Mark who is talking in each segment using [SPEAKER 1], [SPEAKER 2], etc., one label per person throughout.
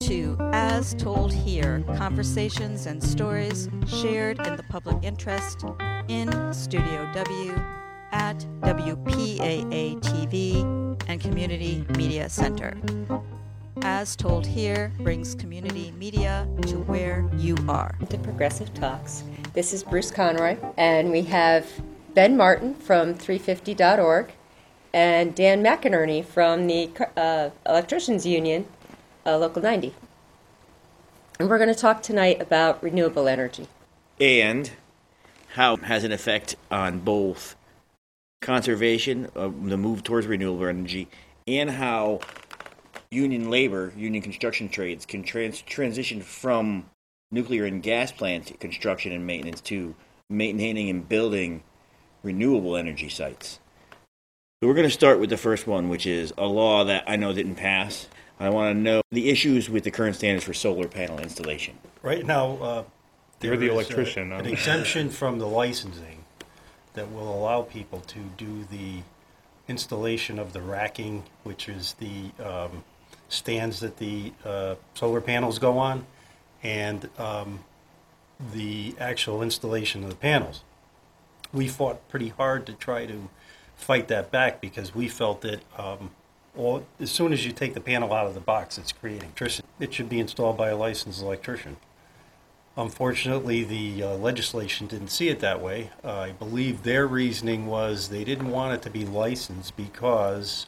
[SPEAKER 1] to As Told Here Conversations and Stories Shared in the Public Interest in Studio W at WPAA TV and Community Media Center. As Told Here brings community media to where you are.
[SPEAKER 2] To Progressive Talks. This is Bruce Conroy, and we have Ben Martin from 350.org and Dan McInerney from the uh, Electricians Union, uh, Local 90. And we're going to talk tonight about renewable energy.
[SPEAKER 3] And how it has an effect on both conservation, uh, the move towards renewable energy, and how union labor, union construction trades can trans- transition from nuclear and gas plant construction and maintenance to maintaining and building renewable energy sites. So we're going to start with the first one, which is a law that I know didn't pass. I want to know the issues with the current standards for solar panel installation.
[SPEAKER 4] Right now, uh,
[SPEAKER 5] You're the
[SPEAKER 4] there is, uh,
[SPEAKER 5] electrician,
[SPEAKER 4] an exemption from the licensing that will allow people to do the installation of the racking, which is the um, stands that the uh, solar panels go on, and um, the actual installation of the panels. We fought pretty hard to try to fight that back because we felt that um, all, as soon as you take the panel out of the box, it's creating electricity. It should be installed by a licensed electrician. Unfortunately, the uh, legislation didn't see it that way. Uh, I believe their reasoning was they didn't want it to be licensed because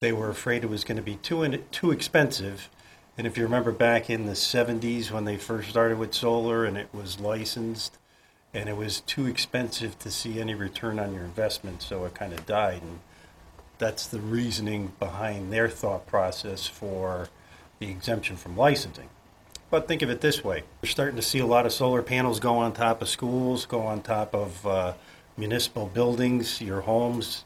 [SPEAKER 4] they were afraid it was going to be too in, too expensive. And if you remember back in the 70s when they first started with solar and it was licensed, and it was too expensive to see any return on your investment, so it kind of died. And that's the reasoning behind their thought process for the exemption from licensing. But think of it this way we're starting to see a lot of solar panels go on top of schools, go on top of uh, municipal buildings, your homes.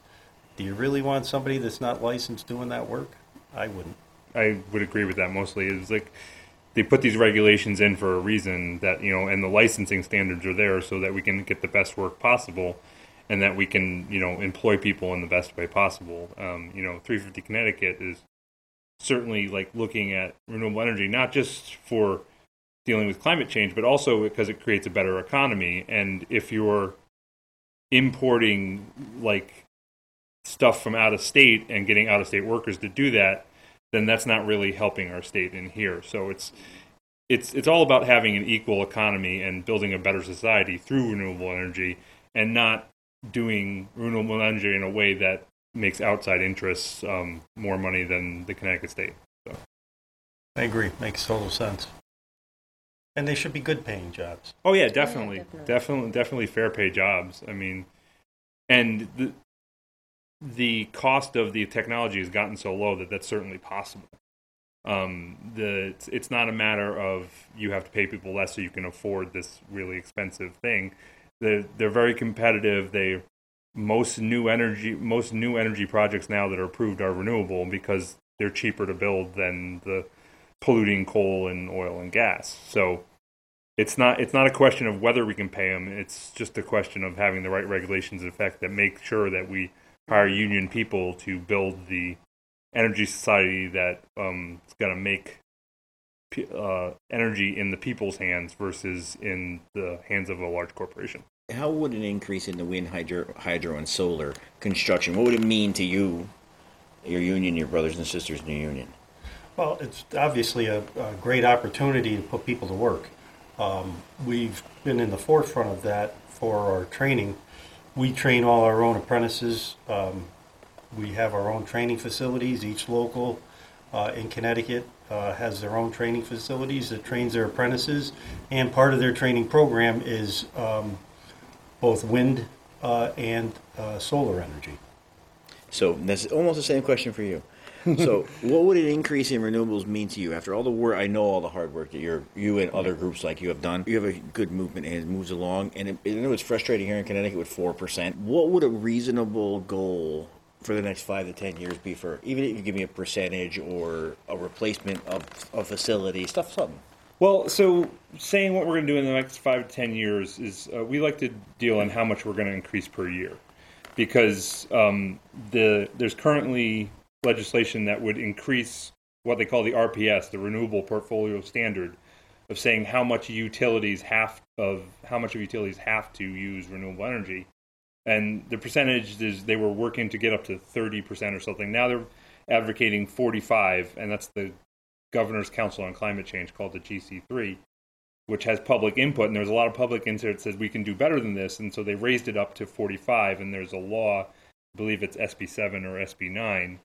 [SPEAKER 4] Do you really want somebody that's not licensed doing that work? I wouldn't.
[SPEAKER 5] I would agree with that mostly. It's like they put these regulations in for a reason that you know, and the licensing standards are there so that we can get the best work possible, and that we can you know employ people in the best way possible. Um, you know, 350 Connecticut is certainly like looking at renewable energy not just for dealing with climate change, but also because it creates a better economy. And if you're importing like stuff from out of state and getting out of state workers to do that, then that's not really helping our state in here. So it's it's it's all about having an equal economy and building a better society through renewable energy and not doing renewable energy in a way that makes outside interests um, more money than the Connecticut state. So.
[SPEAKER 4] I agree. Makes total sense. And they should be good paying jobs.
[SPEAKER 5] Oh yeah, definitely,
[SPEAKER 2] definitely.
[SPEAKER 5] definitely, definitely fair pay jobs. I mean, and the the cost of the technology has gotten so low that that's certainly possible. Um, the it's, it's not a matter of you have to pay people less so you can afford this really expensive thing. They're they're very competitive. They most new energy most new energy projects now that are approved are renewable because they're cheaper to build than the polluting coal and oil and gas. So it's not it's not a question of whether we can pay them. It's just a question of having the right regulations in effect that make sure that we hire union people to build the energy society that um, is going to make uh, energy in the people's hands versus in the hands of a large corporation.
[SPEAKER 3] How would an increase in the wind, hydro, hydro, and solar construction? What would it mean to you, your union, your brothers and sisters in your union?
[SPEAKER 4] Well, it's obviously a, a great opportunity to put people to work. Um, we've been in the forefront of that for our training. We train all our own apprentices. Um, we have our own training facilities. Each local uh, in Connecticut uh, has their own training facilities that trains their apprentices, and part of their training program is um, both wind uh, and uh, solar energy.
[SPEAKER 3] So that's almost the same question for you. So, what would an increase in renewables mean to you after all the work? I know all the hard work that you're, you and other groups like you have done. You have a good movement and it moves along. And it, I know it's frustrating here in Connecticut with four percent. What would a reasonable goal for the next five to ten years be for? Even if you give me a percentage or a replacement of a facility, stuff, something.
[SPEAKER 5] Well, so saying what we're going to do in the next five to ten years is uh, we like to deal on how much we're going to increase per year, because um, the there's currently legislation that would increase what they call the RPS, the Renewable Portfolio Standard, of saying how much utilities have of how much of utilities have to use renewable energy, and the percentage is they were working to get up to thirty percent or something. Now they're advocating forty five, and that's the Governor's Council on Climate Change called the GC three, which has public input, and there's a lot of public input that says we can do better than this, and so they raised it up to forty five, and there's a law, I believe it's SB seven or SB nine,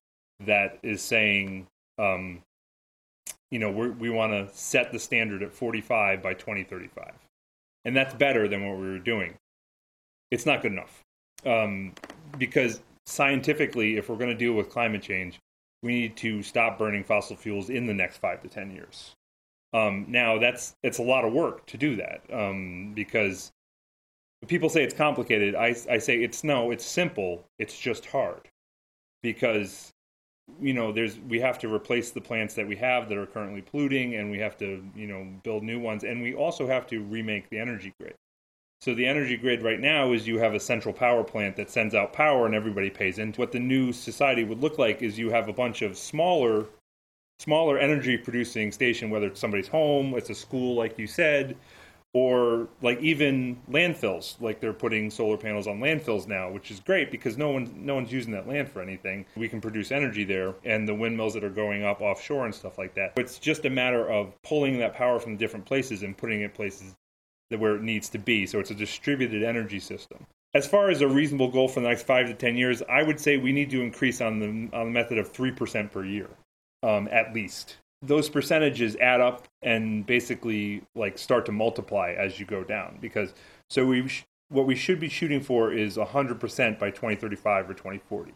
[SPEAKER 5] that is saying um, you know, we want to set the standard at 45 by 2035. And that's better than what we were doing. It's not good enough. Um, because scientifically, if we're going to deal with climate change, we need to stop burning fossil fuels in the next five to 10 years. Um, now, that's it's a lot of work to do that um, because people say it's complicated. I, I say it's no, it's simple. It's just hard because you know there's we have to replace the plants that we have that are currently polluting and we have to you know build new ones and we also have to remake the energy grid so the energy grid right now is you have a central power plant that sends out power and everybody pays into what the new society would look like is you have a bunch of smaller smaller energy producing station whether it's somebody's home it's a school like you said or like even landfills like they're putting solar panels on landfills now which is great because no one no one's using that land for anything. We can produce energy there and the windmills that are going up offshore and stuff like that. It's just a matter of pulling that power from different places and putting it places where it needs to be. So it's a distributed energy system. As far as a reasonable goal for the next five to ten years i would say we need to increase on the on the method of 3% per year um, at least. Those percentages add up and basically like start to multiply as you go down because so we sh- what we should be shooting for is 100% by 2035 or 2040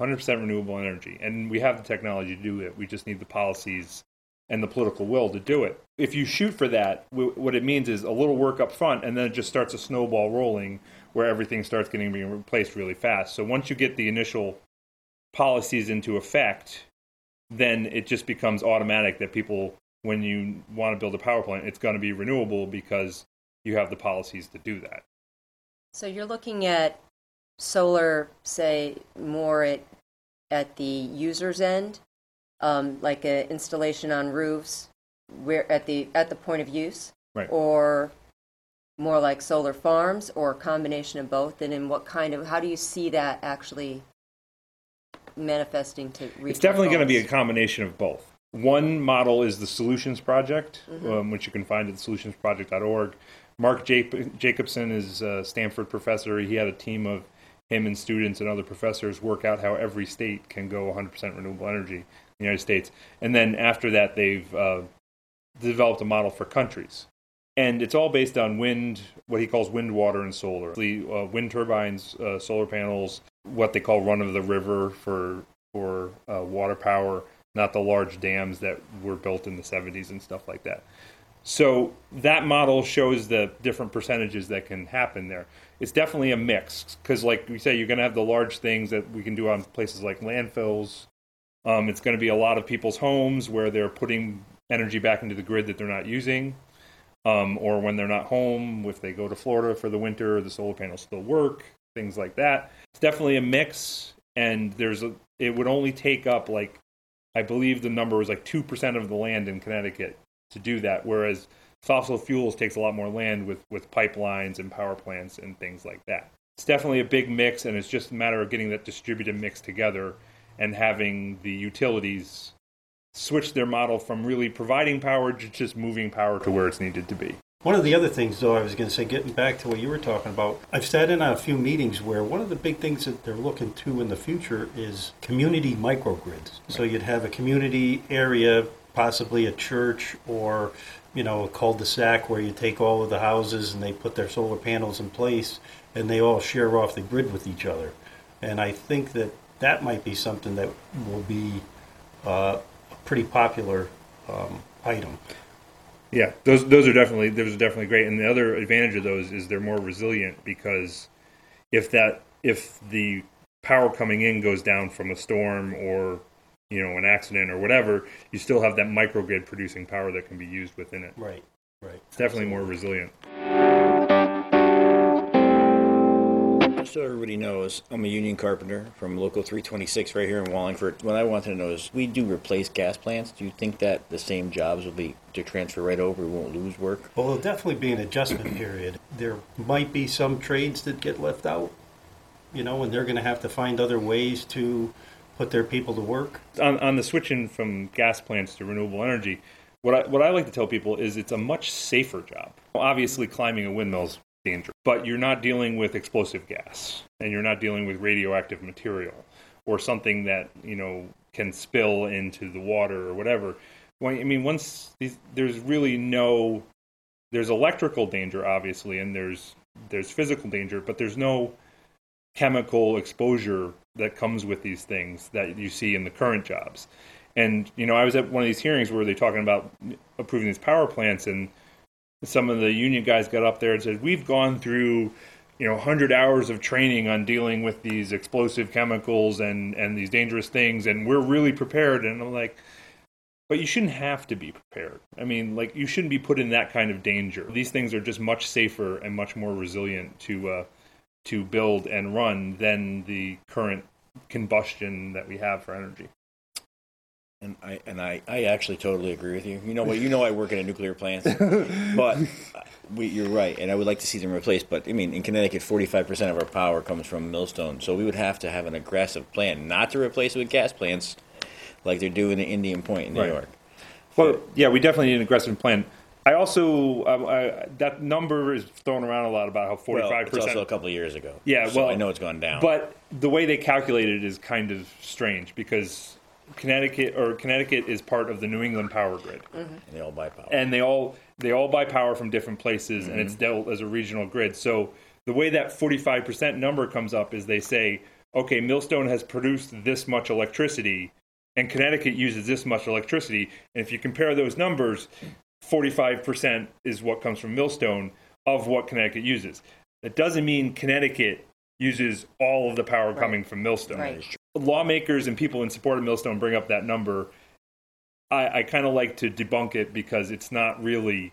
[SPEAKER 5] 100% renewable energy. And we have the technology to do it. We just need the policies and the political will to do it. If you shoot for that w- what it means is a little work up front and then it just starts a snowball rolling where everything starts getting replaced really fast. So once you get the initial policies into effect then it just becomes automatic that people, when you want to build a power plant, it's going to be renewable because you have the policies to do that.
[SPEAKER 2] So you're looking at solar, say, more at at the user's end, um, like an installation on roofs, where at the at the point of use,
[SPEAKER 5] right.
[SPEAKER 2] or more like solar farms, or a combination of both. And in what kind of how do you see that actually manifesting to reach
[SPEAKER 5] It's definitely going to be a combination of both. One model is the Solutions Project,
[SPEAKER 2] Mm-hmm.
[SPEAKER 5] um, which you can find at solutionsproject.org. Mark Jac- Jacobson is a Stanford professor. He had a team of him and students and other professors work out how every state can go 100% renewable energy the United States. And then after that, they've uh, developed a model for countries. And it's all based on wind, what he calls wind, water, and solar. The uh, wind turbines, uh, solar panels, what they call run of the river for for uh, water power, not the large dams that were built in the 70s and stuff like that. So that model shows the different percentages that can happen there. It's definitely a mix because, like we say, you're going to have the large things that we can do on places like landfills. Um, it's going to be a lot of people's homes where they're putting energy back into the grid that they're not using, um, or when they're not home, if they go to Florida for the winter, the solar panels still work, things like that. It's definitely a mix, and there's a. It would only take up like, I believe the number was like two percent of the land in Connecticut to do that, whereas fossil fuels takes a lot more land with with pipelines and power plants and things like that. It's definitely a big mix, and it's just a matter of getting that distributed mix together and having the utilities switch their model from really providing power to just moving power to where it's needed to be.
[SPEAKER 4] One of the other things, though, I was going to say, getting back to what you were talking about, I've sat in on a few meetings where one of the big things that they're looking to in the future is community microgrids. So you'd have a community area, possibly a church or, you know, a cul-de-sac where you take all of the houses and they put their solar panels in place and they all share off the grid with each other. And I think that that might be something that will be uh, a pretty popular um, item.
[SPEAKER 5] Yeah, those those are definitely those are definitely great. And the other advantage of those is they're more resilient because if that if the power coming in goes down from a storm or you know an accident or whatever, you still have that microgrid producing power that can be used within it.
[SPEAKER 4] Right, right.
[SPEAKER 5] It's definitely more resilient.
[SPEAKER 3] Just so everybody knows, I'm a union carpenter from Local 326 right here in Wallingford. What I wanted to know is, we do replace gas plants. Do you think that the same jobs will be to transfer right over? We won't lose work.
[SPEAKER 4] Well, there'll definitely be an adjustment period. There might be some trades that get left out, you know, and they're going to have to find other ways to put their people to work.
[SPEAKER 5] on, on the switching from gas plants to renewable energy, what I, what I like to tell people is it's a much safer job. Obviously, climbing a windmill is dangerous, but you're not dealing with explosive gas and you're not dealing with radioactive material or something that you know can spill into the water or whatever. I mean, once these, there's really no there's electrical danger, obviously, and there's there's physical danger, but there's no chemical exposure that comes with these things that you see in the current jobs. And you know, I was at one of these hearings where they're talking about approving these power plants, and some of the union guys got up there and said, "We've gone through." You know, 100 hours of training on dealing with these explosive chemicals and, and these dangerous things, and we're really prepared. And I'm like, but you shouldn't have to be prepared. I mean, like you shouldn't be put in that kind of danger. These things are just much safer and much more resilient to uh, to build and run than the current combustion that we have for energy.
[SPEAKER 3] And I and I, I actually totally agree with you. You know what? You know I work in a nuclear plant, but we, you're right, and I would like to see them replaced. But I mean, in Connecticut, 45 percent of our power comes from millstone, so we would have to have an aggressive plan not to replace it with gas plants, like they're doing in Indian Point in New
[SPEAKER 5] Right.
[SPEAKER 3] York.
[SPEAKER 5] Well, yeah, we definitely need an aggressive plan. I also um, I, that number is thrown around a lot about how
[SPEAKER 3] Well,
[SPEAKER 5] 45
[SPEAKER 3] it's also a couple of years ago.
[SPEAKER 5] Yeah,
[SPEAKER 3] so
[SPEAKER 5] well,
[SPEAKER 3] I know it's gone down.
[SPEAKER 5] But the way they calculate it is kind of strange because Connecticut or Connecticut is part of the New England power grid.
[SPEAKER 3] and they all buy power.
[SPEAKER 5] and they all they all buy power from different places and
[SPEAKER 3] Mm-hmm.
[SPEAKER 5] it's dealt as a regional grid so the way that 45% number comes up is they say okay millstone has produced this much electricity and connecticut uses this much electricity and if you compare those numbers 45% is what comes from millstone of what connecticut uses that doesn't mean connecticut uses all of the power coming from millstone
[SPEAKER 2] Right.
[SPEAKER 5] Lawmakers and people in support of millstone bring up that number I, I kind of like to debunk it because it's not really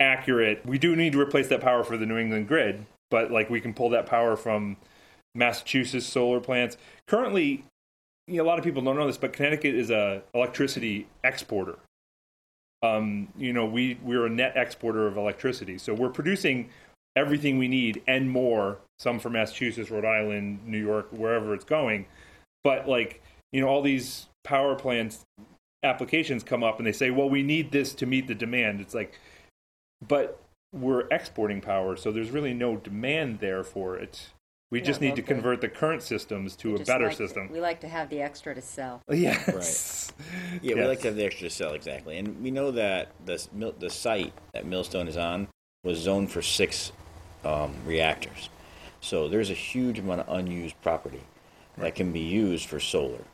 [SPEAKER 5] accurate. We do need to replace that power for the New England grid, but like we can pull that power from Massachusetts solar plants. Currently, you know, a lot of people don't know this, but Connecticut is a electricity exporter. Um, you know, we we're a net exporter of electricity, so we're producing everything we need and more. Some for Massachusetts, Rhode Island, New York, wherever it's going. But like, you know, all these power plants applications come up and they say, well, we need this to meet the demand. It's like, but we're exporting power, so there's really no demand there for it. We just need to convert the current systems to a better
[SPEAKER 2] like to-
[SPEAKER 5] system.
[SPEAKER 2] we like to have the extra to sell.
[SPEAKER 5] Yes.
[SPEAKER 3] Yeah, we like to have the extra to sell exactly, and we know that the the site that Millstone is on was zoned for six um, reactors, so there's a huge amount of unused property that can be used for solar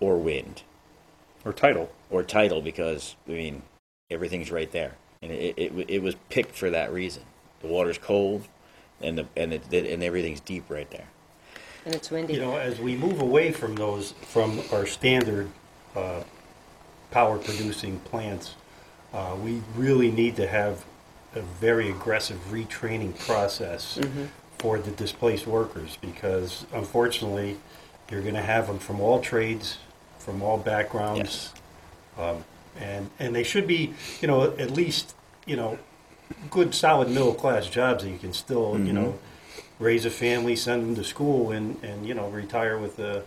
[SPEAKER 3] or wind
[SPEAKER 5] Or tidal.
[SPEAKER 3] or tidal because I mean everything's right there, and it it, it, it was picked for that reason. The water's cold, and the and it, and everything's deep right there.
[SPEAKER 2] And it's windy.
[SPEAKER 4] You know, as we move away from those, from our standard uh, power producing plants, uh, we really need to have a very aggressive retraining process for the displaced workers because unfortunately, you're going to have them from all trades, from all backgrounds.
[SPEAKER 3] Yes.
[SPEAKER 4] and and they should be, you know, at least, you know, good solid middle class jobs that you can still, you know, raise a family, send them to school, and and you know, retire with uh,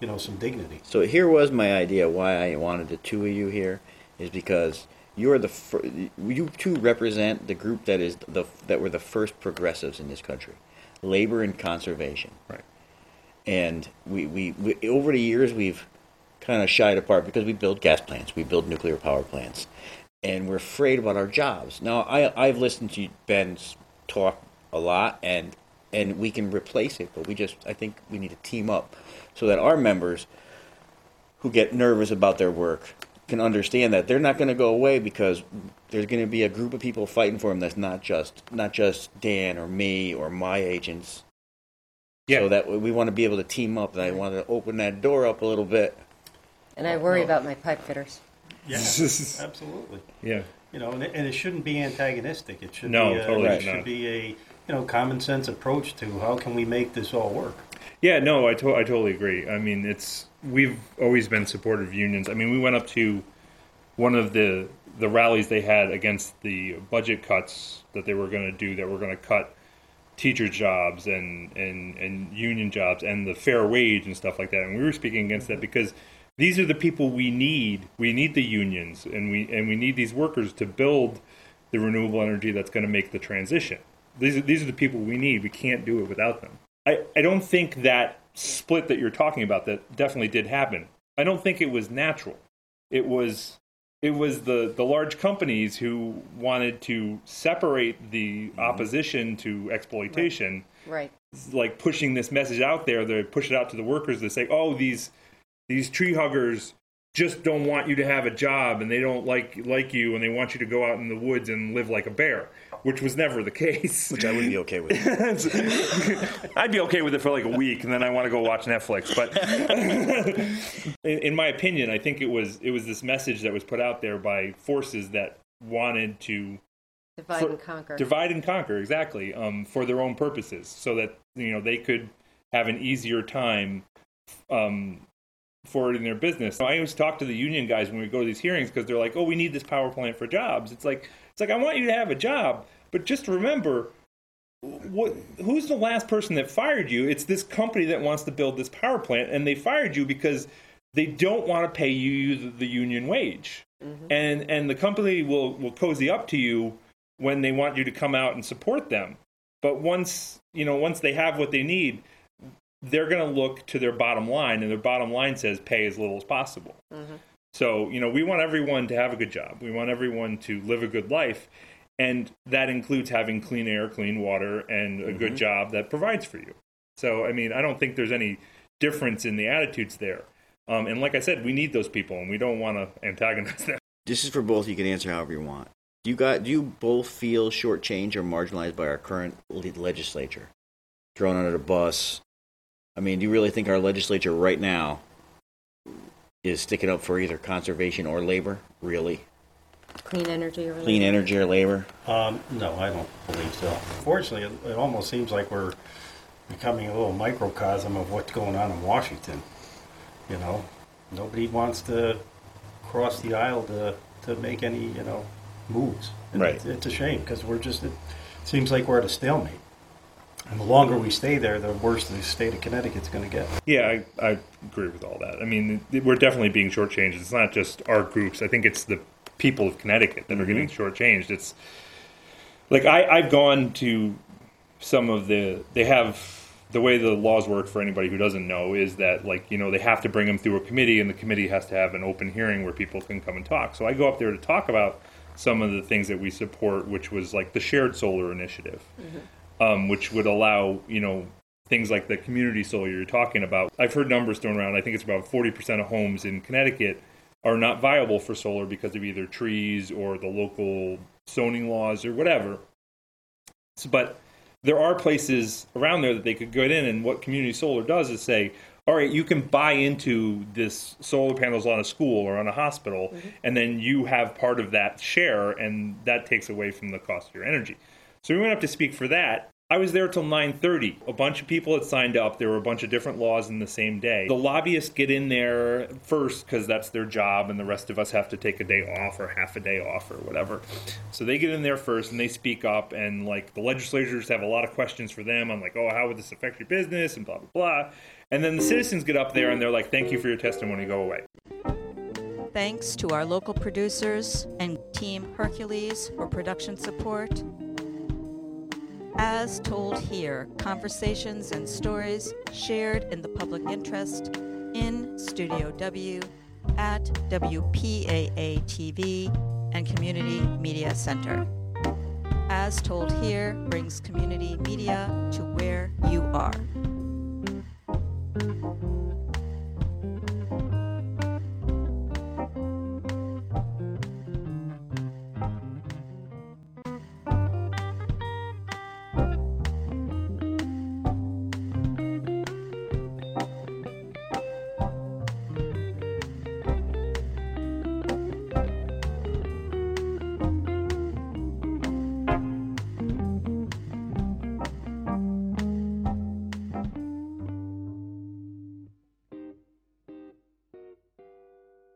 [SPEAKER 4] you know, some dignity.
[SPEAKER 3] So here was my idea why I wanted the two of you here is because you're the fir- you two represent the group that is the that were the first progressives in this country, labor and conservation.
[SPEAKER 5] Right.
[SPEAKER 3] And we, we, we over the years we've kind of shied apart because we build gas plants, we build nuclear power plants, and we're afraid about our jobs. Now I I've listened to Ben's talk a lot and and we can replace it, but we just I think we need to team up so that our members who get nervous about their work can understand that they're not going to go away because there's going to be a group of people fighting for them that's not just not just Dan or me or my agents.
[SPEAKER 5] Yeah.
[SPEAKER 3] So that we want to be able to team up, and I want to open that door up a little bit.
[SPEAKER 2] And I worry
[SPEAKER 4] No.
[SPEAKER 2] about my pipe fitters.
[SPEAKER 4] Yeah, absolutely.
[SPEAKER 5] Yeah.
[SPEAKER 4] You know, and it, and it shouldn't be antagonistic. It should
[SPEAKER 5] No,
[SPEAKER 4] be a,
[SPEAKER 5] totally
[SPEAKER 4] it
[SPEAKER 3] should
[SPEAKER 4] should
[SPEAKER 5] not.
[SPEAKER 4] be a you know, common sense approach to how can we make this all work.
[SPEAKER 5] Yeah, no, I, to- I totally agree. I mean, it's we've always been supportive of unions. I mean, we went up to one of the the rallies they had against the budget cuts that they were going to do that were going to cut teacher jobs and, and and union jobs and the fair wage and stuff like that. And we were speaking against that mm-hmm. because these are the people we need. We need the unions and we and we need these workers to build the renewable energy that's going to make the transition. These are, these are the people we need. We can't do it without them. I, I don't think that split that you're talking about that definitely did happen. I don't think it was natural. It was it was the, the large companies who wanted to separate the mm-hmm. opposition to exploitation,
[SPEAKER 2] Right.
[SPEAKER 5] like pushing this message out there. They push it out to the workers to say, "Oh, these these tree huggers just don't want you to have a job, and they don't like like you, and they want you to go out in the woods and live like a bear," which was never the case.
[SPEAKER 3] Which I wouldn't be okay with.
[SPEAKER 5] I'd be okay with it for like a week, and then I want to go watch Netflix. But in, in my opinion, I think it was it was this message that was put out there by forces that wanted to
[SPEAKER 2] Divide
[SPEAKER 5] for-
[SPEAKER 2] and conquer.
[SPEAKER 5] divide and conquer exactly um, for their own purposes, so that you know they could have an easier time um, forwarding their business. I always talk to the union guys when we go to these hearings because they're like, "Oh, we need this power plant for jobs." It's like it's like I want you to have a job, but just remember. What, who's the last person that fired you? It's this company that wants to build this power plant, and they fired you because they don't want to pay you the, the union wage, mm-hmm. and and the company will will cozy up to you when they want you to come out and support them. But once you know, once they have what they need, they're going to look to their bottom line, and their bottom line says pay as little as possible. So you know, we want everyone to have a good job. We want everyone to live a good life, and that includes having clean air, clean water, and a good job that provides for you. So I mean, I don't think there's any difference in the attitudes there. Um, and like I said, we need those people, and we don't want to antagonize them.
[SPEAKER 3] This is for both. You can answer however you want. Do you got? Do you both feel shortchanged or marginalized by our current legislature? Thrown under the bus. I mean, do you really think our legislature right now is sticking up for either conservation or labor? Really,
[SPEAKER 2] Clean energy. Or
[SPEAKER 3] clean energy or labor?
[SPEAKER 4] Um, no, I don't believe so. Fortunately, it, it almost seems like we're becoming a little microcosm of what's going on in Washington. You know, nobody wants to cross the aisle to, to make any, you know, moves. And
[SPEAKER 3] Right.
[SPEAKER 4] It's, it's a shame because we're just, it seems like we're at a stalemate. And the longer we stay there, the worse the state of Connecticut's going to get.
[SPEAKER 5] Yeah, I, I agree with all that. I mean, we're definitely being shortchanged. It's not just our groups. I think it's the people of Connecticut that are mm-hmm. getting shortchanged. It's like I, I've gone to some of the. They have the way the laws work for anybody who doesn't know is that like you know they have to bring them through a committee, and the committee has to have an open hearing where people can come and talk. So I go up there to talk about some of the things that we support, which was like the shared solar initiative mm-hmm. Um, which would allow you know things like the community solar you're talking about. I've heard numbers thrown around. I think it's about 40% of homes in Connecticut are not viable for solar because of either trees or the local zoning laws or whatever. So, but there are places around there that they could get in, and what community solar does is say, all right, you can buy into this solar panels on a school or on a hospital, and then you have part of that share, and that takes away from the cost of your energy. So we went up to speak for that. I was there till 9:30. A bunch of people had signed up. There were a bunch of different laws in the same day. The lobbyists get in there first because that's their job, and the rest of us have to take a day off or half a day off or whatever. So they get in there first and they speak up, and like the legislators have a lot of questions for them on like, oh, how would this affect your business and blah blah blah. And then the citizens get up there and they're like, thank you for your testimony. Go away.
[SPEAKER 1] Thanks to our local producers and Team Hercules for production support. As told here, conversations and stories shared in the public interest in Studio W at WPAA TV and Community Media Center. As told here brings community media to where you are.